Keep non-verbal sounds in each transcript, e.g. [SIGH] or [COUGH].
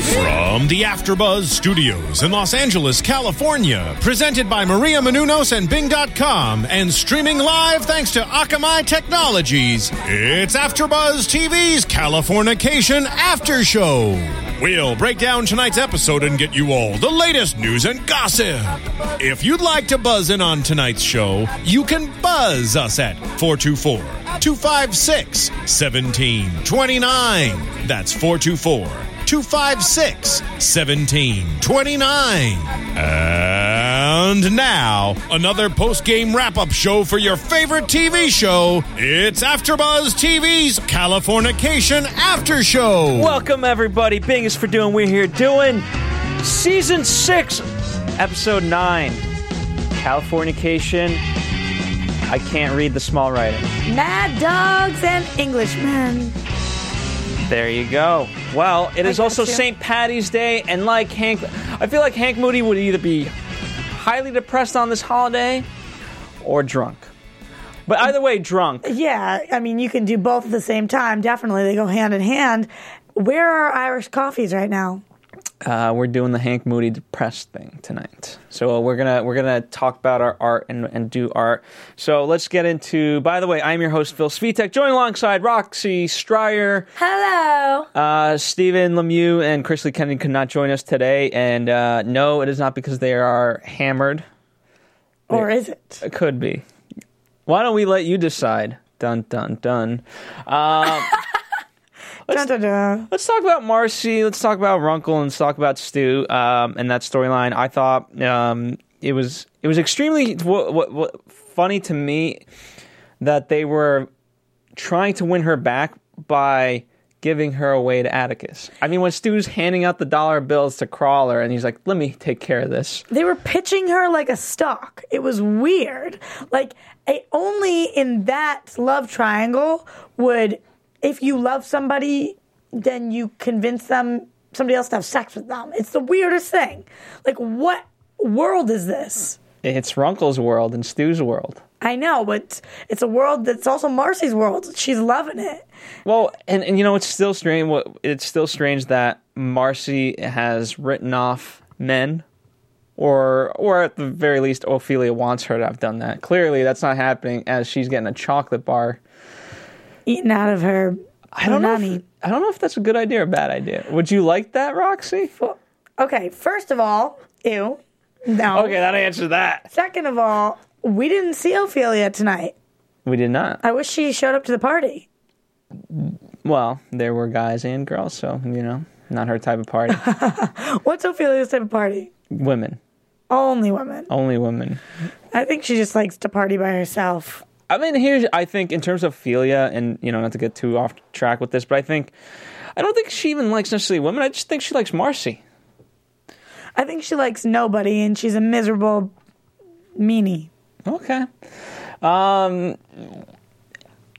From the AfterBuzz Studios in Los Angeles, California, presented by Maria Menounos and Bing.com, and streaming live thanks to Akamai Technologies. It's AfterBuzz TV's Californication After Show. We'll break down tonight's episode and get you all the latest news and gossip. If you'd like to buzz in on tonight's show, you can buzz us at 424 256 1729. That's 424 256 1729. And now, another post game wrap up show for your favorite TV show. It's AfterBuzz TV's Californication After Show. Welcome, everybody. Bing is for doing. We're here doing season six, episode nine, Californication. I can't read the small writing. Mad dogs and Englishmen. There you go. Well, it is got also. St. Patty's Day, and like Hank, I feel like Hank Moody would either be highly depressed on this holiday or drunk. But either way, drunk. Yeah, I mean, you can do both at the same time. Definitely, they go hand in hand. Where are Irish coffees right now? Uh, we're doing the Hank Moody depressed thing tonight. So we're gonna we're gonna talk about our art and, and do art. So let's get into. By the way, I'm your host Phil Svitek, joined alongside Roxy Striar, Hello. uh, Stephen Lemieux, and Chris Lee Kennedy could not join us today. And uh, no, it is not because they are hammered. Or is it? It could be. Why don't we let you decide? Dun dun dun. [LAUGHS] Um, Dun, dun, dun. Let's talk about Marcy. Let's talk about Runkle and let's talk about Stu um, and that storyline. I thought um, it was it was extremely what, what, what, funny to me that they were trying to win her back by giving her away to Atticus. I mean, when Stu's handing out the dollar bills to Crawler and he's like, "Let me take care of this." They were pitching her like a stock. It was weird. Like, I, only in that love triangle would, if you love somebody, then you convince them somebody else to have sex with them. It's the weirdest thing. Like, what world is this? It's Runkle's world and Stu's world. I know, but it's a world that's also Marcy's world. She's loving it. Well, and, and you know it's still strange. What it's still strange that Marcy has written off men, or or at the very least, Ophelia wants her to have done that. Clearly, that's not happening as she's getting a chocolate bar. Eating out of her. I don't know. If, I don't know if that's a good idea or bad idea. Would you like that, Roxy? Well, okay, first of all, ew. No. Okay, that answers that. Second of all, we didn't see Ophelia tonight. We did not. I wish she showed up to the party. Well, there were guys and girls, so you know, not her type of party. [LAUGHS] What's Ophelia's type of party? women, Only women. only women. I think she just likes to party by herself. I mean, here's I think in terms of Ophelia, and you know, not to get too off track with this, but I think I don't think she even likes necessarily women. I just think she likes Marcy. I think she likes nobody and she's a miserable meanie. Okay. Um,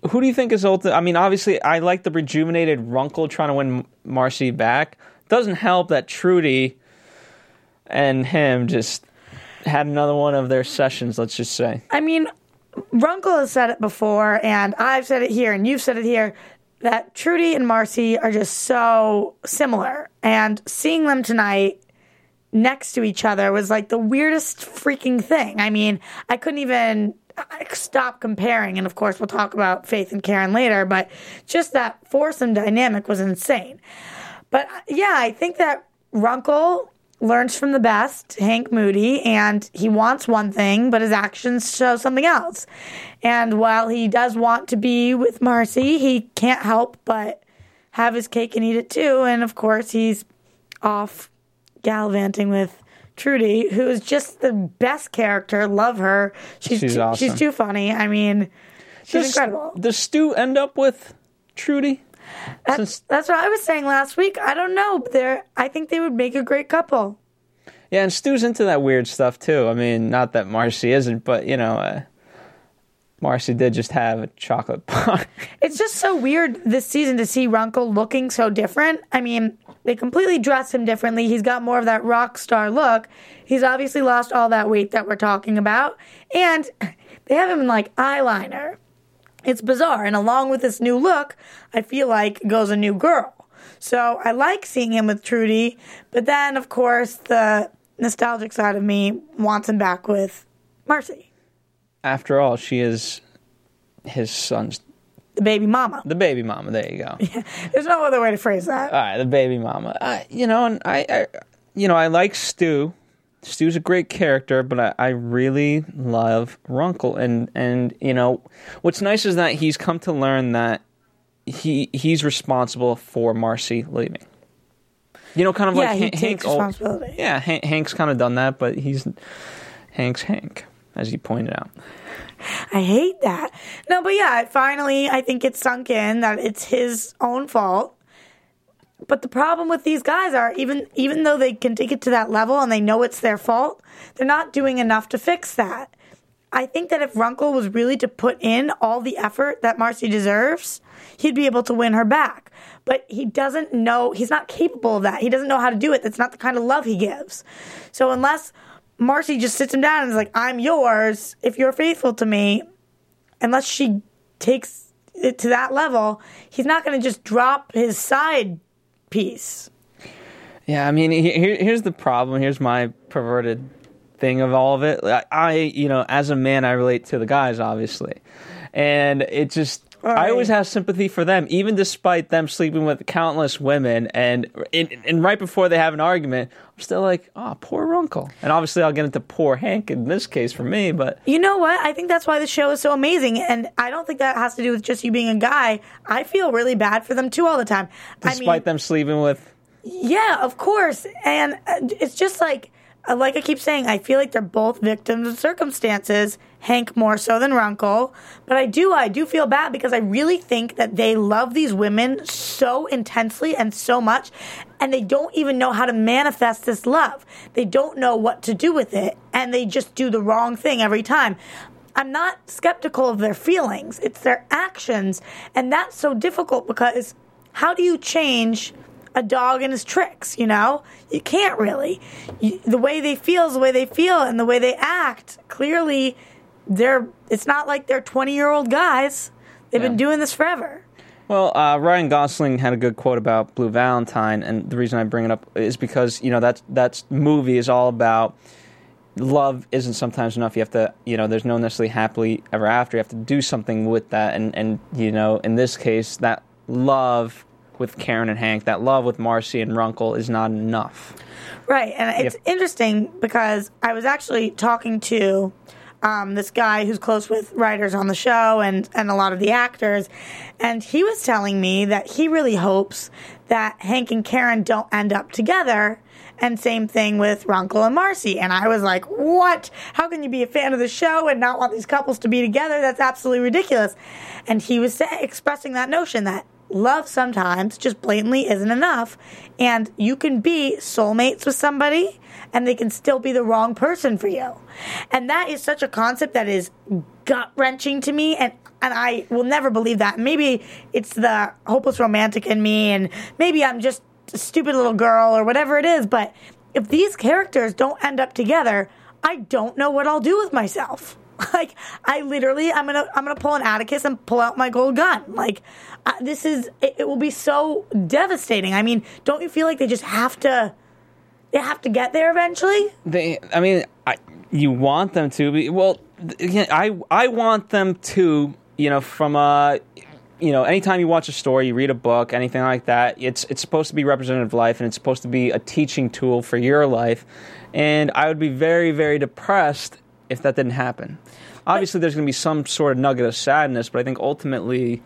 who do you think is ultimate? I mean, obviously, I like the rejuvenated Runkle trying to win Marcy back. Doesn't help that Trudy and him just had another one of their sessions. Let's just say. I mean, Runkle has said it before, and I've said it here, and you've said it here, that Trudy and Marcy are just so similar. And seeing them tonight next to each other was like the weirdest freaking thing. I mean, I couldn't even stop comparing. And of course, we'll talk about Faith and Karen later, but just that foursome dynamic was insane. But yeah, I think that Runkle learns from the best, Hank Moody, and he wants one thing, but his actions show something else. And while he does want to be with Marcy, he can't help but have his cake and eat it too. And of course, he's off gallivanting with Trudy, who is just the best character. Love her. She's She's too, awesome. she's too funny. I mean, she's Does- incredible. Does Stu end up with Trudy? That's, that's what I was saying last week. I don't know. but They're, I think they would make a great couple. Yeah, and Stu's into that weird stuff too. I mean, not that Marcy isn't, but you know, uh, Marcy did just have a chocolate [LAUGHS] bar. It's just so weird this season to see Runkle looking so different. I mean, they completely dress him differently. He's got more of that rock star look. He's obviously lost all that weight that we're talking about. And [LAUGHS] they have him in like eyeliner. It's bizarre. And along with this new look, I feel like goes a new girl. So I like seeing him with Trudy. But then, of course, the nostalgic side of me wants him back with Marcy, After all, she is his son's the baby mama. the baby mama. There you go. Yeah, [LAUGHS] There's no other way to phrase that. All right, the baby mama. I, you know, and I, I, you know, I like Stu. Stu's a great character, but I, I really love Runkle, and and you know, what's nice is that he's come to learn that he he's responsible for Marcy leaving. You know, kind of Yeah, like he Han- takes Hank. al- responsibility. yeah, Han- Hank's kind of done that, but he's Hank's Hank, as you pointed out. I hate that. No, but yeah, finally, I think it's sunk in that it's his own fault. But the problem with these guys are even even though they can take it to that level and they know it's their fault, they're not doing enough to fix that. I think that if Runkle was really to put in all the effort that Marcy deserves, he'd be able to win her back. But he doesn't know, he's not capable of that. He doesn't know how to do it. That's not the kind of love he gives. So unless Marcy just sits him down and is like, I'm yours if you're faithful to me, unless she takes it to that level, he's not going to just drop his side piece. Yeah, I mean, here, here's the problem. Here's my perverted thing of all of it. I, you know, as a man, I relate to the guys, obviously, and it just. I always have sympathy for them, even despite them sleeping with countless women. And and, and right before they have an argument, I'm still like, oh, poor Runkle. And obviously, I'll get into poor Hank in this case for me. But You know what? I think that's why the show is so amazing. And I don't think that has to do with just you being a guy. I feel really bad for them too all the time. despite I mean, them sleeping with, Yeah, of course. And uh, it's just like, Uh, like I keep saying, I feel like they're both victims of circumstances. Hank more so than Runkle, but I do, I do feel bad because I really think that they love these women so intensely and so much, and they don't even know how to manifest this love. They don't know what to do with it, and they just do the wrong thing every time. I'm not skeptical of their feelings; it's their actions, and that's so difficult because how do you change? A dog and his tricks, you know? You can't really. You, the way they feel is the way they feel and the way they act. Clearly, they're it's not like they're 20-year-old guys. They've been doing this forever. Well, uh, Ryan Gosling had a good quote about Blue Valentine, and the reason I bring it up is because you know that that movie is all about love isn't sometimes enough. You have to, you know, there's no necessarily happily ever after. You have to do something with that, and and you know, in this case, that love with Karen and Hank, that love with Marcy and Runkle is not enough. Right, and it's Yep. interesting because I was actually talking to um, this guy who's close with writers on the show and and a lot of the actors, and he was telling me that he really hopes that Hank and Karen don't end up together. And same thing with Runkle and Marcy. And I was like, what? How can you be a fan of the show and not want these couples to be together? That's absolutely ridiculous. And he was expressing that notion that love sometimes just blatantly isn't enough. And you can be soulmates with somebody and they can still be the wrong person for you. And that is such a concept that is gut wrenching to me. And and I will never believe that. Maybe it's the hopeless romantic in me, and maybe I'm just a stupid little girl or whatever it is. But if these characters don't end up together, I don't know what I'll do with myself. [LAUGHS] Like I literally, I'm gonna, I'm gonna pull an Atticus and pull out my gold gun. Like uh, this is, it, it will be so devastating. I mean, don't you feel like they just have to, they have to get there eventually? They, I mean, I, you want them to be. Well, I I want them to. You know, from a, you know, anytime you watch a story, you read a book, anything like that, it's it's supposed to be representative of life, and it's supposed to be a teaching tool for your life. And I would be very very depressed if that didn't happen. Obviously, there's going to be some sort of nugget of sadness, but I think ultimately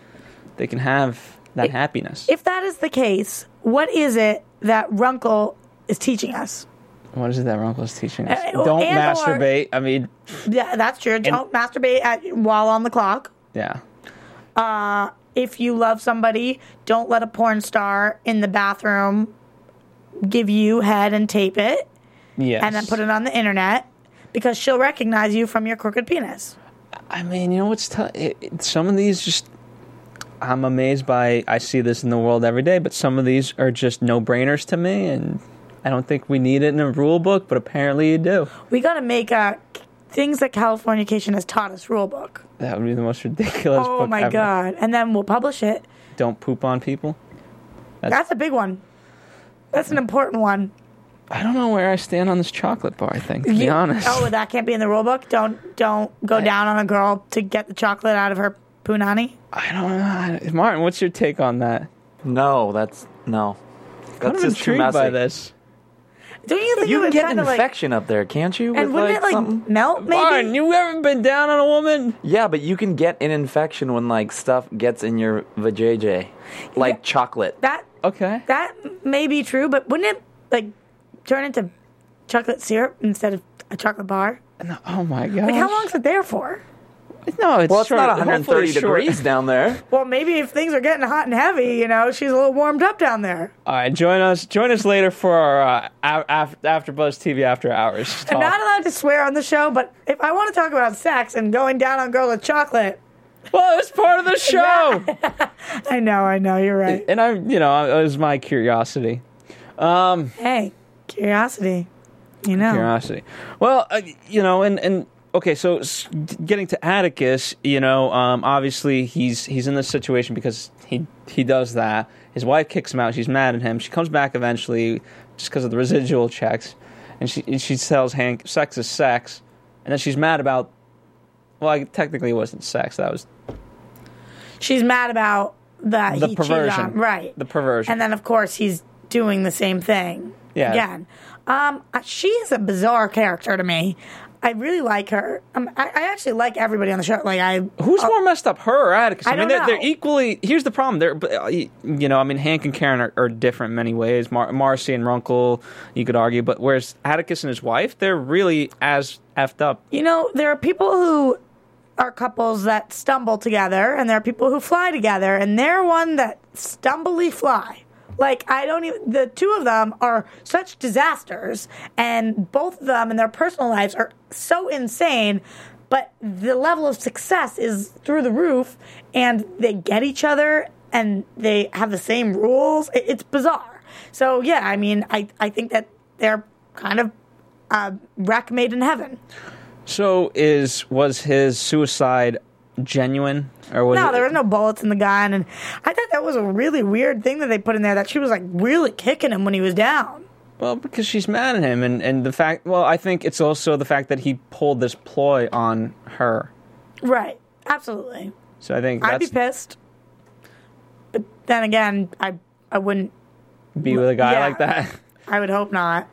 they can have that happiness. If that is the case, what is it that Runkle is teaching us? what is it that Runkle is teaching us? Uh, Don't and or- masturbate. I mean, Yeah, that's true. Don't masturbate at, while on the clock. yeah. If you love somebody, don't let a porn star in the bathroom give you head and tape it Yes. and then put it on the internet because she'll recognize you from your crooked penis. I mean, you know what's tough? It, it- some of these just. I'm amazed by. I see this in the world every day, but some of these are just no brainers to me, and I don't think we need it in a rule book, but apparently you do. We got to make uh, things that California Californication has taught us rule book. That would be the most ridiculous Oh book my ever. god! And then we'll publish it. Don't poop on people. That's a big one. That's an important one. I don't know where I stand on this chocolate bar. thing. think, to be You- honest. Oh, that can't be in the rule book. Don't don't go down on a girl to get the chocolate out of her punani. I don't know. Martin, what's your take on that? No, that's no. That's I'm just too intrigued messy. by this. Don't you think You it can would get an of like? infection up there, can't you? And with, wouldn't like, it like something? melt? Maybe. Martin, you ever been down on a woman? Yeah, but you can get an infection when like stuff gets in your vajayjay, like Yeah. chocolate. that Okay. that may be true, but wouldn't it like turn into chocolate syrup instead of a chocolate bar? No, oh my god. Like how long is it there for? No, it's Well, it's short, not hopefully 130 it's short. degrees down there. [LAUGHS] Well, maybe if things are getting hot and heavy, you know, she's a little warmed up down there. All right, join us. Join us later for our uh, af- after Buzz TV after hours. I'm not allowed to swear on the show, but if I want to talk about sex and going down on girl with chocolate, well, it's part of the [LAUGHS] show, [LAUGHS] I know, I know, you're right. and I, you know, it was my curiosity. Hey, curiosity, you know. Curiosity. Well, uh, you know, and and okay, so getting to Atticus, you know, um, obviously he's he's in this situation because he he does that. His wife kicks him out. She's mad at him. She comes back eventually just because of the residual checks, and she and she tells Hank sex is sex, and then she's mad about. Well, I, technically, it wasn't sex. That was She's mad about that the he cheated perversion, on, right? The perversion. And then, of course, he's doing the same thing Yeah. again. Um, uh, she is a bizarre character to me. I really like her. Um, I, I actually like everybody on the show. Like I, Who's more messed up, her or Atticus? I mean, don't they're, they're equally. Here's the problem. They're, uh, you know, I mean, Hank and Karen are, are different in many ways. Mar- Marcy and Runkle, you could argue, but whereas Atticus and his wife, they're really as effed up. You know, there are people who are couples that stumble together, and there are people who fly together, and they're one that stumbly fly. Like I don't even. The two of them are such disasters, and both of them in their personal lives are so insane. But the level of success is through the roof, and they get each other, and they have the same rules. It's bizarre. So yeah, I mean, I I think that they're kind of uh, wreck made in heaven. So, is was his suicide genuine, or was No, it, there was no bullets in the gun, and I thought that was a really weird thing that they put in there. That she was like really kicking him when he was down. Well, because she's mad at him, and and the fact. Well, I think it's also the fact that he pulled this ploy on her. Right, absolutely. So I think I'd be pissed, but then again, I I wouldn't. be with a guy Yeah. like that. [LAUGHS] I would hope not.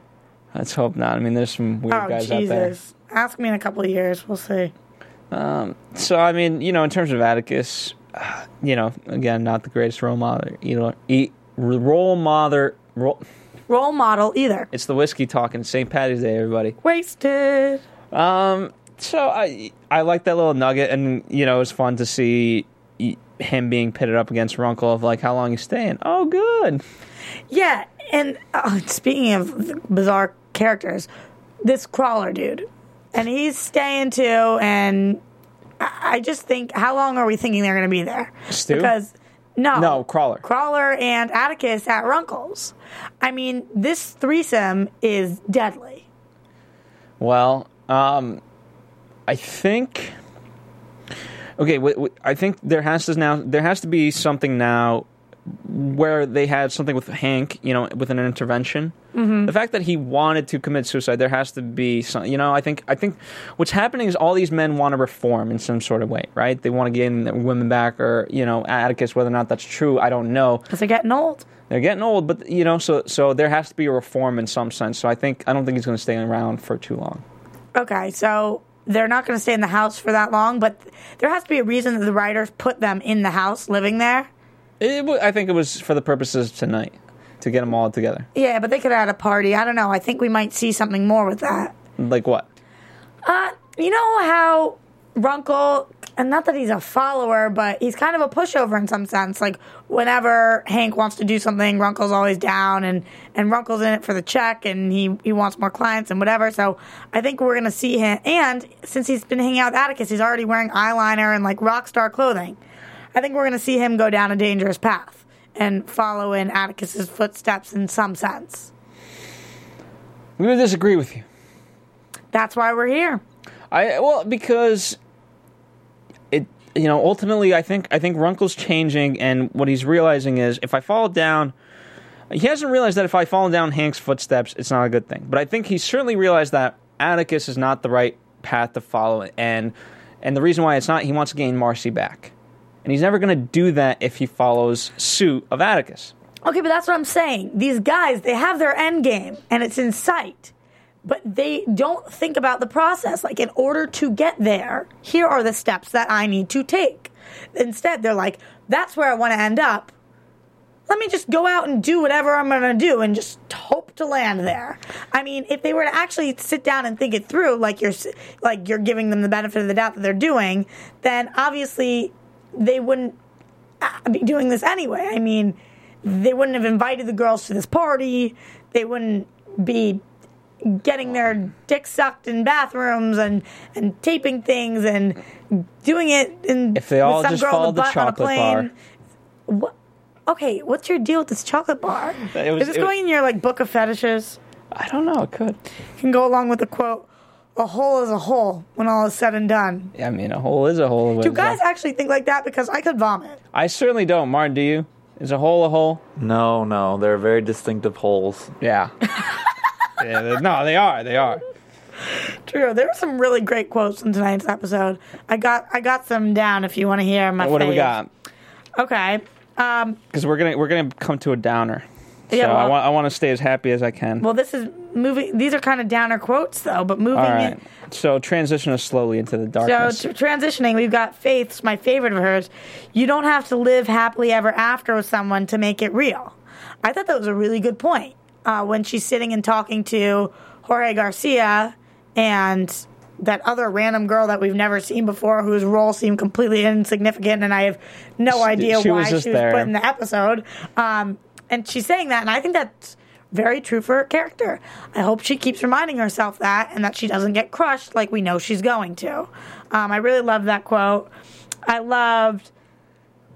Let's hope not. I mean, there's some weird Oh guys out there. Jesus! Ask me in a couple of years. We'll see. So I mean, you know, in terms of Atticus, uh, you know, again, not the greatest role model. You know, e- role model. Role, Role model either. it's the whiskey talking. St. Patty's Day, everybody. Wasted. Um, so I I like that little nugget, and you know, it was fun to see him being pitted up against Runkle of like how long he's staying. Oh, good. Yeah, and uh, speaking of bizarre characters, this crawler dude, and he's staying too, and I just think, how long are we thinking they're going to be there? Stu? Because no, No, Crawler. Crawler and Atticus at Runkles. I mean, this threesome is deadly. Well, um, I think. Okay, w- w- I think there has to now there has to be something now where they had something with Hank, you know, with an intervention. Mm-hmm. The fact that he wanted to commit suicide, there has to be some. You know, I think I think what's happening is all these men want to reform in some sort of way, right? They want to gain their women back, or you know, Atticus. Whether or not that's true, I don't know. Because they're getting old. They're getting old, but you know, so so there has to be a reform in some sense. So I think I don't think he's going to stay around for too long. Okay, so they're not going to stay in the house for that long, but there has to be a reason that the writers put them in the house living there. It, I think it was for the purposes of tonight to get them all together. Yeah, but they could have had a party. I don't know. I think we might see something more with that. Like what? Uh, you know how Runkle and not that he's a follower, but he's kind of a pushover in some sense. Like whenever Hank wants to do something, Runkle's always down, and and Runkle's in it for the check, and he he wants more clients and whatever. So I think we're gonna see him. And since he's been hanging out with Atticus, he's already wearing eyeliner and like rock star clothing. I think we're gonna see him go down a dangerous path and follow in Atticus's footsteps in some sense. I'm going to disagree with you. That's why we're here. I well because it you know ultimately I think I think Runkle's changing and what he's realizing is if I fall down he hasn't realized that if I fall down Hank's footsteps it's not a good thing but I think he's certainly realized that Atticus is not the right path to follow and and the reason why it's not he wants to gain Marcy back and he's never going to do that if he follows suit of Atticus Okay, but that's what I'm saying. These guys, they have their end game and it's in sight. But they don't think about the process. Like, in order to get there, here are the steps that I need to take. Instead, they're like, that's where I want to end up. Let me just go out and do whatever I'm going to do and just hope to land there. I mean, if they were to actually sit down and think it through, like you're like you're giving them the benefit of the doubt that they're doing, then obviously they wouldn't uh, be doing this anyway. I mean, they wouldn't have invited the girls to this party. They wouldn't be getting their dick sucked in bathrooms and, and taping things and doing it in If they all just followed the a chocolate plane. bar. What? Okay, what's your deal with this chocolate bar? It was- Is this it- going in your like book of fetishes? I don't know it could Can go along with the quote, "A hole is a hole when all is said and done." Yeah, I mean a hole is a hole Do you guys actually think like that? Because I could vomit. I certainly don't Martin do you is a hole a hole No, no, they're very distinctive holes. Yeah. [LAUGHS] yeah they- no, they are. They are. True. There were some really great quotes in tonight's episode. I got I got some down if you want to hear my. What do we got? Okay. Um, Because we're gonna we're gonna come to a downer. Yeah, so I well- want I want to stay as happy as I can. well, this is moving. These are kind of downer quotes though, but moving. All in- So transition us slowly into the So darkness. tr- transitioning, we've got Faith's my favorite of hers. You don't have to live happily ever after with someone to make it real. I thought that was a really good point uh, when she's sitting and talking to Jorge Garcia and that other random girl that we've never seen before, whose role seemed completely insignificant, and I have no idea she why was she was there. put in the episode. Um, and she's saying that, and I think that's very true for her character. I hope she keeps reminding herself that and that she doesn't get crushed like we know she's going to. Um, I really loved that quote. I loved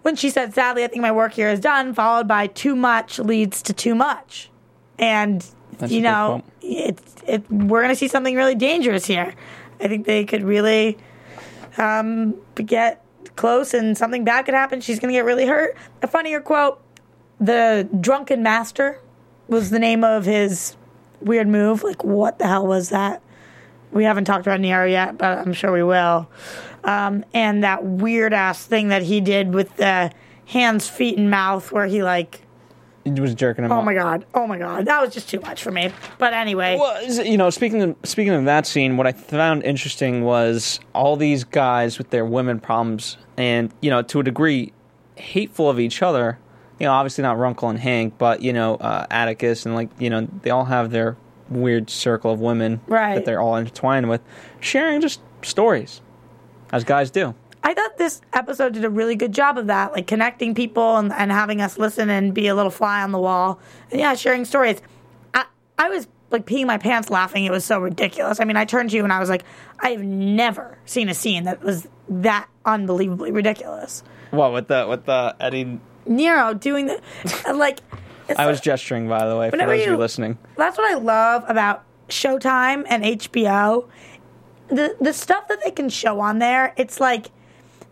when she said, Sadly, I think my work here is done, followed by too much leads to too much. And, That's you know, it's it, we're going to see something really dangerous here. I think they could really um, get close and something bad could happen. She's going to get really hurt. A funnier quote the drunken master was the name of his weird move. Like, what the hell was that? We haven't talked about Nero yet, but I'm sure we will. Um, and that weird ass thing that he did with the hands, feet, and mouth, where he like, He was jerking him oh off. my god, oh my god, that was just too much for me. But anyway, Well, you know, speaking of, speaking of that scene, what I found interesting was all these guys with their women problems, and you know, to a degree, hateful of each other. You know, obviously not Runkle and Hank, but you know, uh, Atticus and like you know, they all have their weird circle of women Right. that they're all intertwined with, sharing just stories, as guys do. I thought this episode did a really good job of that, like connecting people and, and having us listen and be a little fly on the wall. And yeah, sharing stories. I, I was like peeing my pants laughing. It was so ridiculous. I mean, I turned to you and I was like, I have never seen a scene that was that unbelievably ridiculous. What with the with the Eddie? Nero doing the, [LAUGHS] uh, like, it's I was like- gesturing, by the way, for those of you you- listening. that's what I love about Showtime and HBO. The the stuff that they can show on there, it's like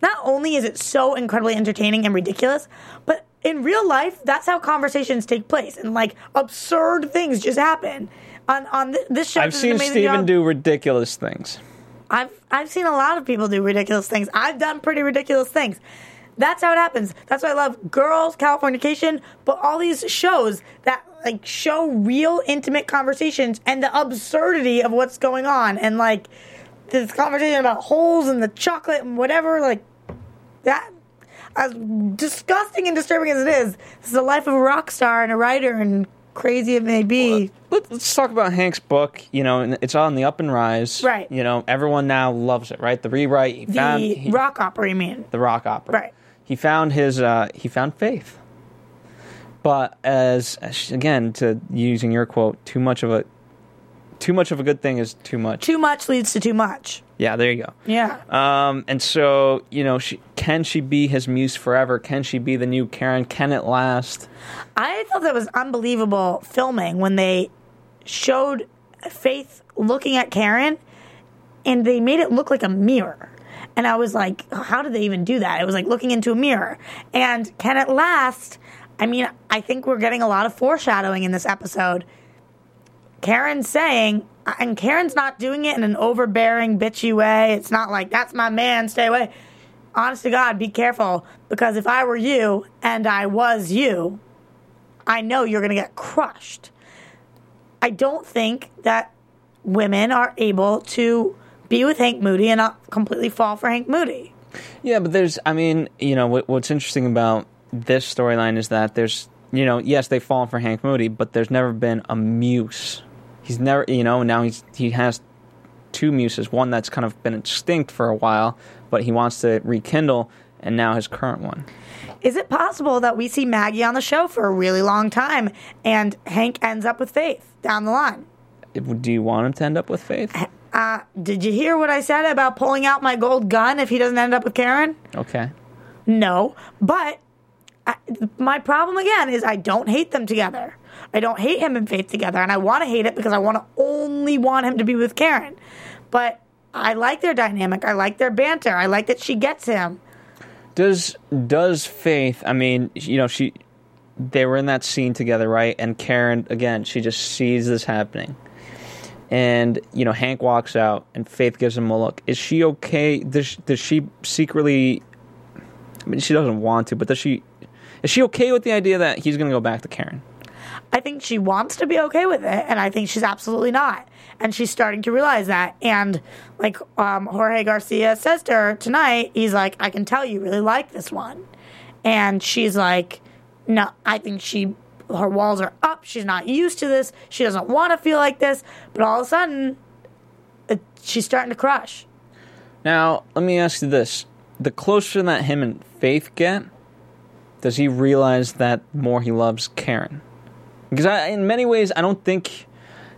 not only is it so incredibly entertaining and ridiculous, but in real life, that's how conversations take place, and like absurd things just happen. On on th- this show, I've seen Steven job. do ridiculous things. I've I've seen a lot of people do ridiculous things. I've done pretty ridiculous things. That's how it happens. That's why I love Girls, Californication, but all these shows that like show real intimate conversations and the absurdity of what's going on and like this conversation about holes and the chocolate and whatever like that as disgusting and disturbing as it is, this is the life of a rock star and a writer and crazy it may be. Let- Let's talk about Hank's book. You know, and it's on the up and rise. Right. You know, everyone now loves it. Right. The rewrite. He The found he- rock opera, you mean? the rock opera. Right. He found his. Uh, he found faith. But as again, to using your quote, too much of a, too much of a good thing is too much. Too much leads to too much. yeah. There you go. Yeah. Um, and so you know, she, can she be his muse forever? Can she be the new Karen? Can it last? I thought that was unbelievable filming when they showed Faith looking at Karen and they made it look like a mirror. And I was like, how did they even do that? It was like looking into a mirror. And can it last? I mean, I think we're getting a lot of foreshadowing in this episode. Karen's saying, and Karen's not doing it in an overbearing, bitchy way. It's not like, that's my man, stay away. Honest to God, be careful because if I were you and I was you, I know you're going to get crushed. I don't think that women are able to be with Hank Moody and not completely fall for Hank Moody. Yeah, but there's, I mean, you know, what, what's interesting about this storyline is that there's, you know, yes, they've fallen for Hank Moody, but there's never been a muse. He's never, you know, now he's he has two muses. One that's kind of been extinct for a while, but he wants to rekindle, and now his current one. Is it possible that we see Maggie on the show for a really long time and Hank ends up with Faith down the line? Do you want him to end up with Faith? Uh, did you hear what I said about pulling out my gold gun if he doesn't end up with Karen? Okay. No, but I, my problem again is I don't hate them together. I don't hate him and Faith together, and I want to hate it because I want to only want him to be with Karen. But I like their dynamic. I like their banter. I like that she gets him. Does does Faith? I mean, you know, she they were in that scene together, right? And Karen again, she just sees this happening, and you know, Hank walks out, and Faith gives him a look. Is she okay? Does does she secretly? I mean, she doesn't want to, but does she? Is she okay with the idea that he's going to go back to Karen? I think she wants to be okay with it, and I think she's absolutely not. And she's starting to realize that. And like um, Jorge Garcia says to her tonight, he's like, I can tell you really like this one. And she's like, No, I think she, her walls are up. She's not used to this. She doesn't want to feel like this. But all of a sudden, it, she's starting to crush. Now, let me ask you this: the closer that him and Faith get, does he realize that more he loves Karen? Because I, in many ways, I don't think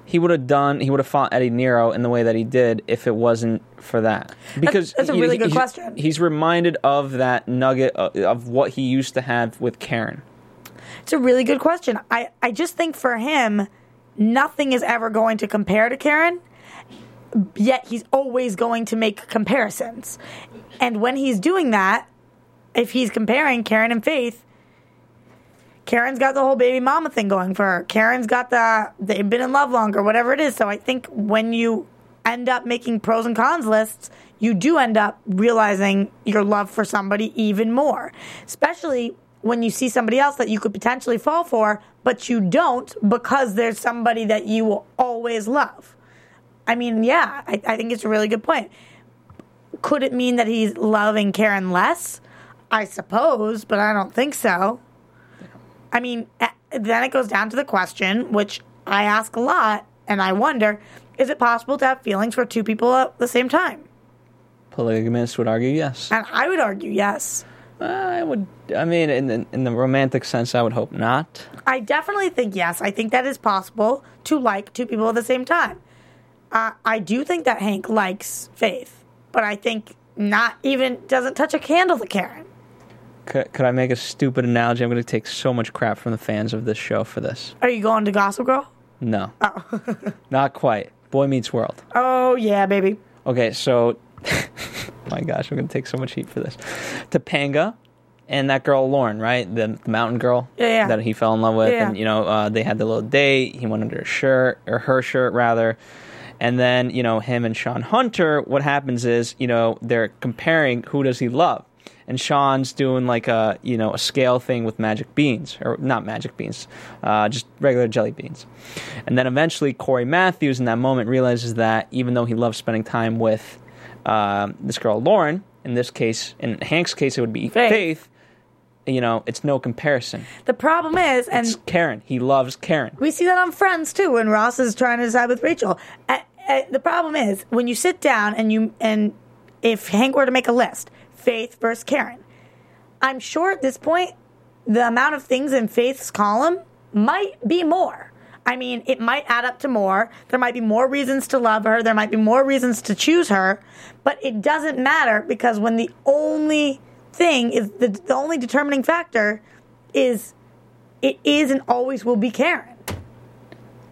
he would have done. He would have fought Eddie Nero in the way that he did if it wasn't for that. Because that's a he- really good he's- question. He's reminded of that nugget of, of what he used to have with Karen. It's a really good question. I, I just think for him, nothing is ever going to compare to Karen, yet he's always going to make comparisons. And when he's doing that, if he's comparing Karen and Faith, Karen's got the whole baby mama thing going for her. Karen's got the they've been in love longer, whatever it is. So I think when you end up making pros and cons lists, you do end up realizing your love for somebody even more. Especially when you see somebody else that you could potentially fall for, but you don't because there's somebody that you will always love. I mean, yeah, I, I think it's a really good point. Could it mean that he's loving Karen less? I suppose, but I don't think so. I mean, then it goes down to the question, which I ask a lot, and I wonder is it possible to have feelings for two people at the same time? Polygamists would argue yes. And I would argue yes. I would. I mean, in the, in the romantic sense, I would hope not. I definitely think yes. I think that is possible to like two people at the same time. Uh, I do think that Hank likes Faith, but I think not even doesn't touch a candle to Karen. Could, could I make a stupid analogy? I'm going to take so much crap from the fans of this show for this. Are you going to Gossip Girl? No. [LAUGHS] Not quite. Boy Meets World. Oh yeah, baby. Okay, so. [LAUGHS] my gosh, I'm going to take so much heat for this. Topanga and that girl, Lauren, right? The, the mountain girl Yeah, yeah. that he fell in love with. Yeah. And, you know, uh, they had the little date. He went under her shirt, or her shirt, rather. And then, you know, him and Shawn Hunter, what happens is, you know, they're comparing who does he love. And Shawn's doing like a, you know, a scale thing with magic beans, or not magic beans, uh, just regular jelly beans. And then eventually Cory Matthews in that moment realizes that even though he loves spending time with um, this girl Lauren, in this case, in Hank's case, it would be Faith. Faith. you know, it's no comparison. The problem is, and It's Karen. He loves Karen. we see that on Friends too, when Ross is trying to decide with Rachel. Uh, uh, the problem is when you sit down and you and if Hank were to make a list, Faith versus Karen, I'm sure at this point the amount of things in Faith's column might be more. I mean, it might add up to more. There might be more reasons to love her. There might be more reasons to choose her, but it doesn't matter because when the only thing is the, the only determining factor is it is and always will be Karen.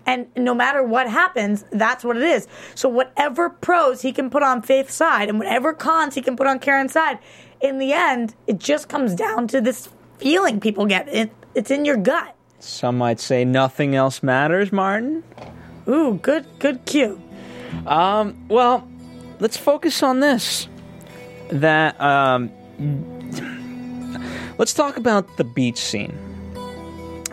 And no matter what happens, that's what it is. So whatever pros he can put on Faith's side and whatever cons he can put on Karen's side, in the end, it just comes down to this feeling people get. It, it's in your gut. Some might say nothing else matters, Martin. Ooh, good, good cue. Um, Well, let's focus on this. That um, let's talk about the beach scene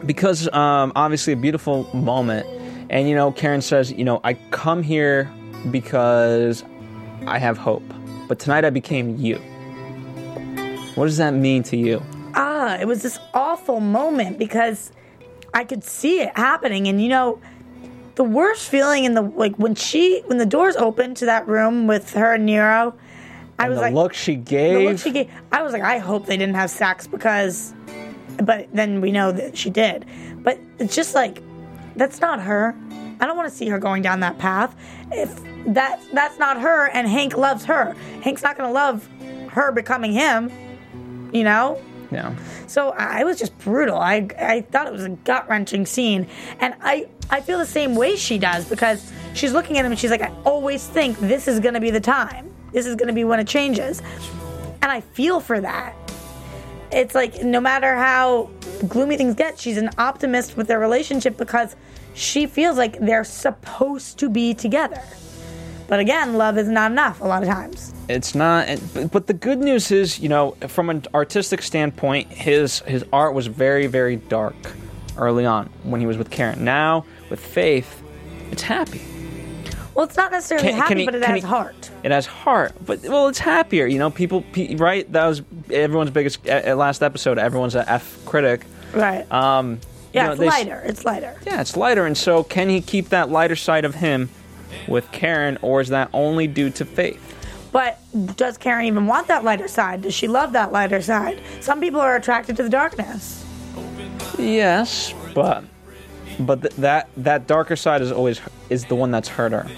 because um, obviously a beautiful moment, and you know Karen says, you know, I come here because I have hope, but tonight I became you. What does that mean to you? ah, it was this awful moment because I could see it happening. And you know, the worst feeling in the like when she when the doors opened to that room with her and Nero, I was the like, look she the gave. look she gave. I was like, I hope they didn't have sex because, but then we know that she did. But it's just like that's not her. I don't want to see her going down that path. If that that's not her, and Hank loves her, Hank's not going to love her becoming him. You know. Yeah. So I was just brutal. I I thought it was a gut wrenching scene, and I I feel the same way she does because she's looking at him and she's like, I always think this is going to be the time. This is going to be when it changes, and I feel for that. It's like no matter how gloomy things get, she's an optimist with their relationship because she feels like they're supposed to be together. But again, love is not enough a lot of times. It's not, but- the good news is, you know, from an artistic standpoint, his his art was very, very dark early on when he was with Karen. Now with Faith, it's happy. Well, it's not necessarily Can- happy, can he- but it has he- heart. It has heart, but well, it's happier. You know, people, right? That was everyone's biggest last episode. Everyone's a F critic. Right. Um, you Yeah, know, it's they lighter. It's lighter. Yeah, it's lighter, and so can he keep that lighter side of him with Karen, or is that only due to Faith? But does Karen even want that lighter side? Does she love that lighter side? Some people are attracted to the darkness. Yes, but but th- that that darker side is always is the one that's hurt her.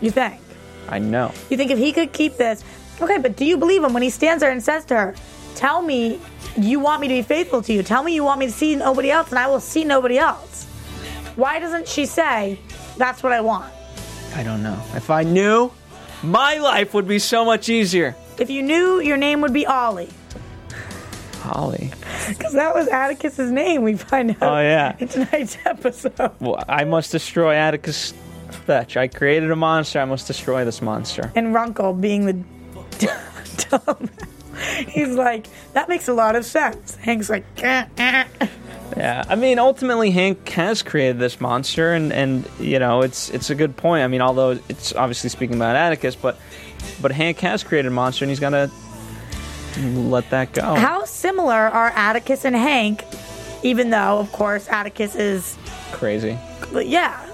You think? I know. You think if he could keep this, okay? But do you believe him when he stands there and says to her, "Tell me you want me to be faithful to you. Tell me you want me to see nobody else, and I will see nobody else." Why doesn't she say, "That's what I want"? I don't know. If I knew, my life would be so much easier. If you knew, your name would be Ollie, Ollie. because that was Atticus's name. We find out. Oh, yeah. in tonight's [LAUGHS] episode. Well, I must destroy Atticus Fetch. I created a monster. I must destroy this monster. and Runkle being the [LAUGHS] dumb. [LAUGHS] He's like, that makes a lot of sense. Hank's like, eh, eh. Yeah, I mean, ultimately, Hank has created this monster, and and you know, it's it's a good point. I mean, although it's obviously speaking about Atticus, but but Hank has created a monster, and he's gonna let that go. how similar are Atticus and Hank? Even though, of course, Atticus is, Crazy. yeah,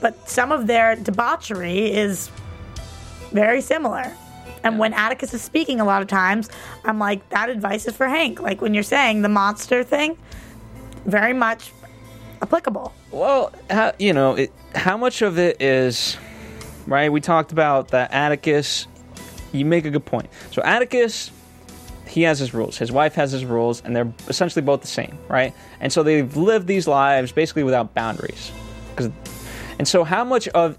but some of their debauchery is very similar. And when Atticus is speaking, a lot of times, I'm like, that advice is for Hank. Like when you're saying the monster thing, very much applicable. Well, how, you know, it, how much of it is right? We talked about that Atticus. You make a good point. So Atticus, he has his rules. His wife has his rules, and they're essentially both the same, right? And so they've lived these lives basically without boundaries. and so, how much of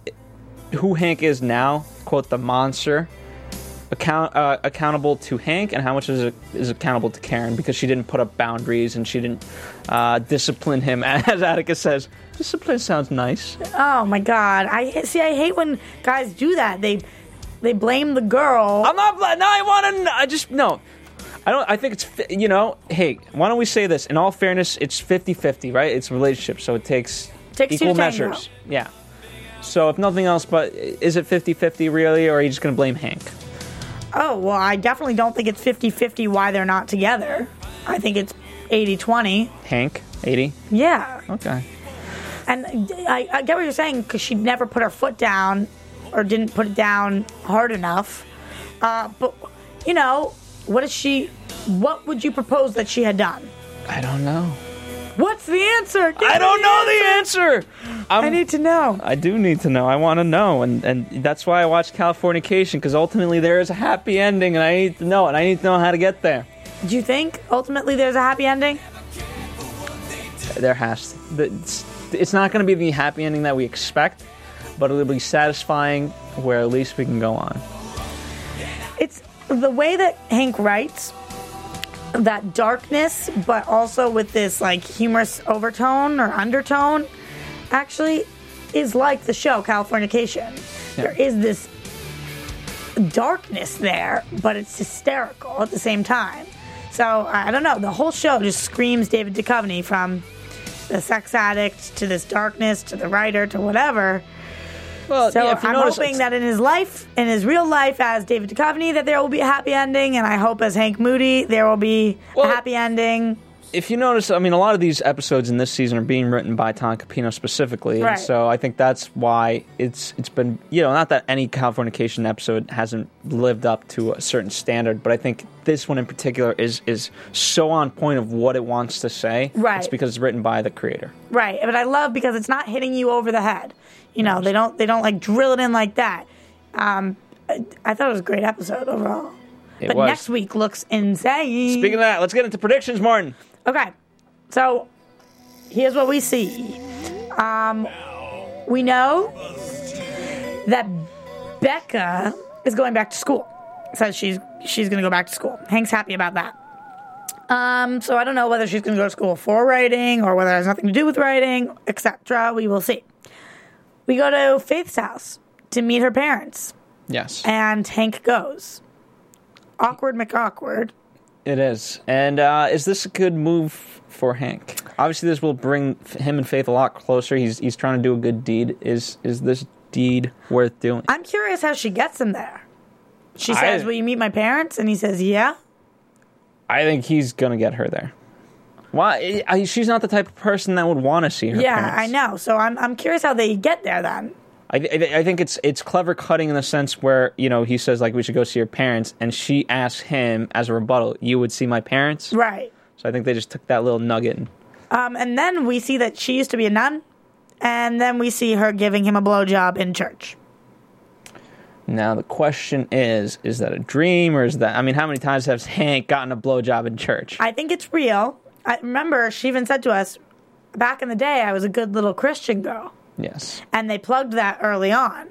who Hank is now, quote the monster, account uh, accountable to Hank, and how much is is accountable to Karen because she didn't put up boundaries and she didn't uh, discipline him, [LAUGHS] as Atticus says. Discipline sounds nice. Oh my god! I see. I hate when guys do that. They they blame the girl. I'm not. bla- No, I want to. I just no. I don't. I think it's you know. Hey, why don't we say this? In all fairness, it's 50-50, right? It's a relationship, so it takes, Takes equal measures. Yeah. So if nothing else, but is it 50-50 really, or are you just going to blame Hank? Oh, well, I definitely don't think it's 50 50 why they're not together. I think it's 80-20. Hank, 80. Yeah. Okay. And I, I get what you're saying because she never put her foot down or didn't put it down hard enough. Uh, but, you know, what is she, what would you propose that she had done? I don't know. What's the answer? Give I don't know the answer. I'm, I need to know. I do need to know. I want to know, and and that's why I watch Californication because ultimately there is a happy ending, and I need to know, and I need to know how to get there. Do you think ultimately there's a happy ending? There has. To, it's, it's not going to be the happy ending that we expect, but it'll be satisfying where at least we can go on. It's the way that Hank writes that darkness, but also with this like humorous overtone or undertone, actually is like the show Californication. There is this darkness there, but it's hysterical at the same time. So I don't know. The whole show just screams David Duchovny from the sex addict to this darkness to the writer to whatever. Well, So yeah, if you I'm notice, hoping that in his life, in his real life as David Duchovny, that there will be a happy ending, and I hope as Hank Moody there will be Well- a happy ending. if you notice, I mean, a lot of these episodes in this season are being written by Tom Kapinos specifically, Right. and so I think that's why it's it's been you know not that any Californication episode hasn't lived up to a certain standard, but I think this one in particular is is so on point of what it wants to say. Right. It's because it's written by the creator. Right, but I love because it's not hitting you over the head. You know, they don't they don't like drill it in like that. Um, I, I thought it was a great episode overall. It but was. next week looks insane. Speaking of that, let's get into predictions, Martin. Okay, so here's what we see. Um, we know that Becca is going back to school. Says she's she's going to go back to school. Hank's happy about that. Um, so I don't know whether she's going to go to school for writing or whether it has nothing to do with writing, etc. We will see. We go to Faith's house to meet her parents, Yes, and Hank goes. Awkward McAwkward. it is. And uh, is this a good move for Hank? Obviously, this will bring him and Faith a lot closer. He's he's trying to do a good deed. Is is this deed worth doing? I'm curious how she gets him there. She I- says, "Will you meet my parents?" And he says, "Yeah." I think he's gonna get her there. Why? I, she's not the type of person that would want to see her. yeah, parents. I know. So I'm I'm curious how they get there then. I, I, I think it's it's clever cutting in the sense where you know he says like we should go see your parents, and she asks him as a rebuttal, "You would see my parents?" Right. So I think they just took that little nugget. And, Um, and then we see that she used to be a nun, and then we see her giving him a blowjob in church. now the question is: Is that a dream, or is that? I mean, how many times has Hank gotten a blowjob in church? I think it's real. I remember she even said to us, back in the day, I was a good little Christian girl, yes. and they plugged that early on.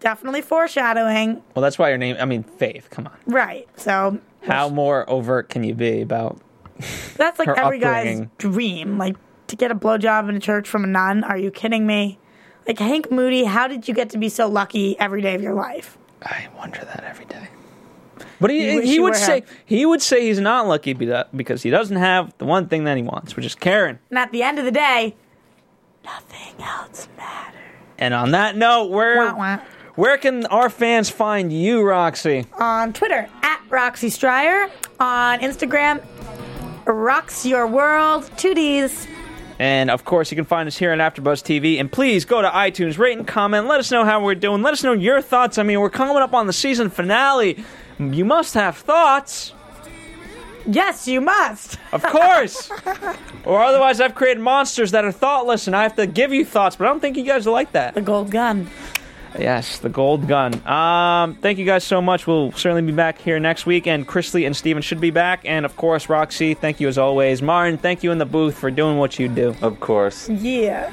Definitely foreshadowing, Well, that's why your name. I mean, Faith. Come on. right? So How more overt can you be about? [LAUGHS] That's like every upbringing. guy's dream. Like to get a blowjob in a church from a nun. Are you kidding me? Like Hank Moody, how did you get to be so lucky every day of your life? I wonder that every day. But he, wish he would say him. he would say he's not lucky because he doesn't have the one thing that he wants, which is Karen. And at the end of the day, nothing else matters. And on that note, where Wah, wah. where can our fans find you, Roxy? On Twitter at Roxy Striar. On Instagram, Rocks Your World. Two D's. And of course, you can find us here on AfterBuzz TV. And please go to iTunes, rate and comment. Let us know how we're doing. Let us know your thoughts. I mean, we're coming up on the season finale. You must have thoughts, Yes, you must. [LAUGHS] of course. or otherwise, I've created monsters that are thoughtless, and I have to give you thoughts. But I don't think you guys will like that. The gold gun. Yes, the gold gun. Um, thank you guys so much. We'll certainly be back here next week, and Chrisley and Steven should be back. And of course, Roxy, thank you as always. Martin, thank you in the booth for doing what you do. Of course. Yeah.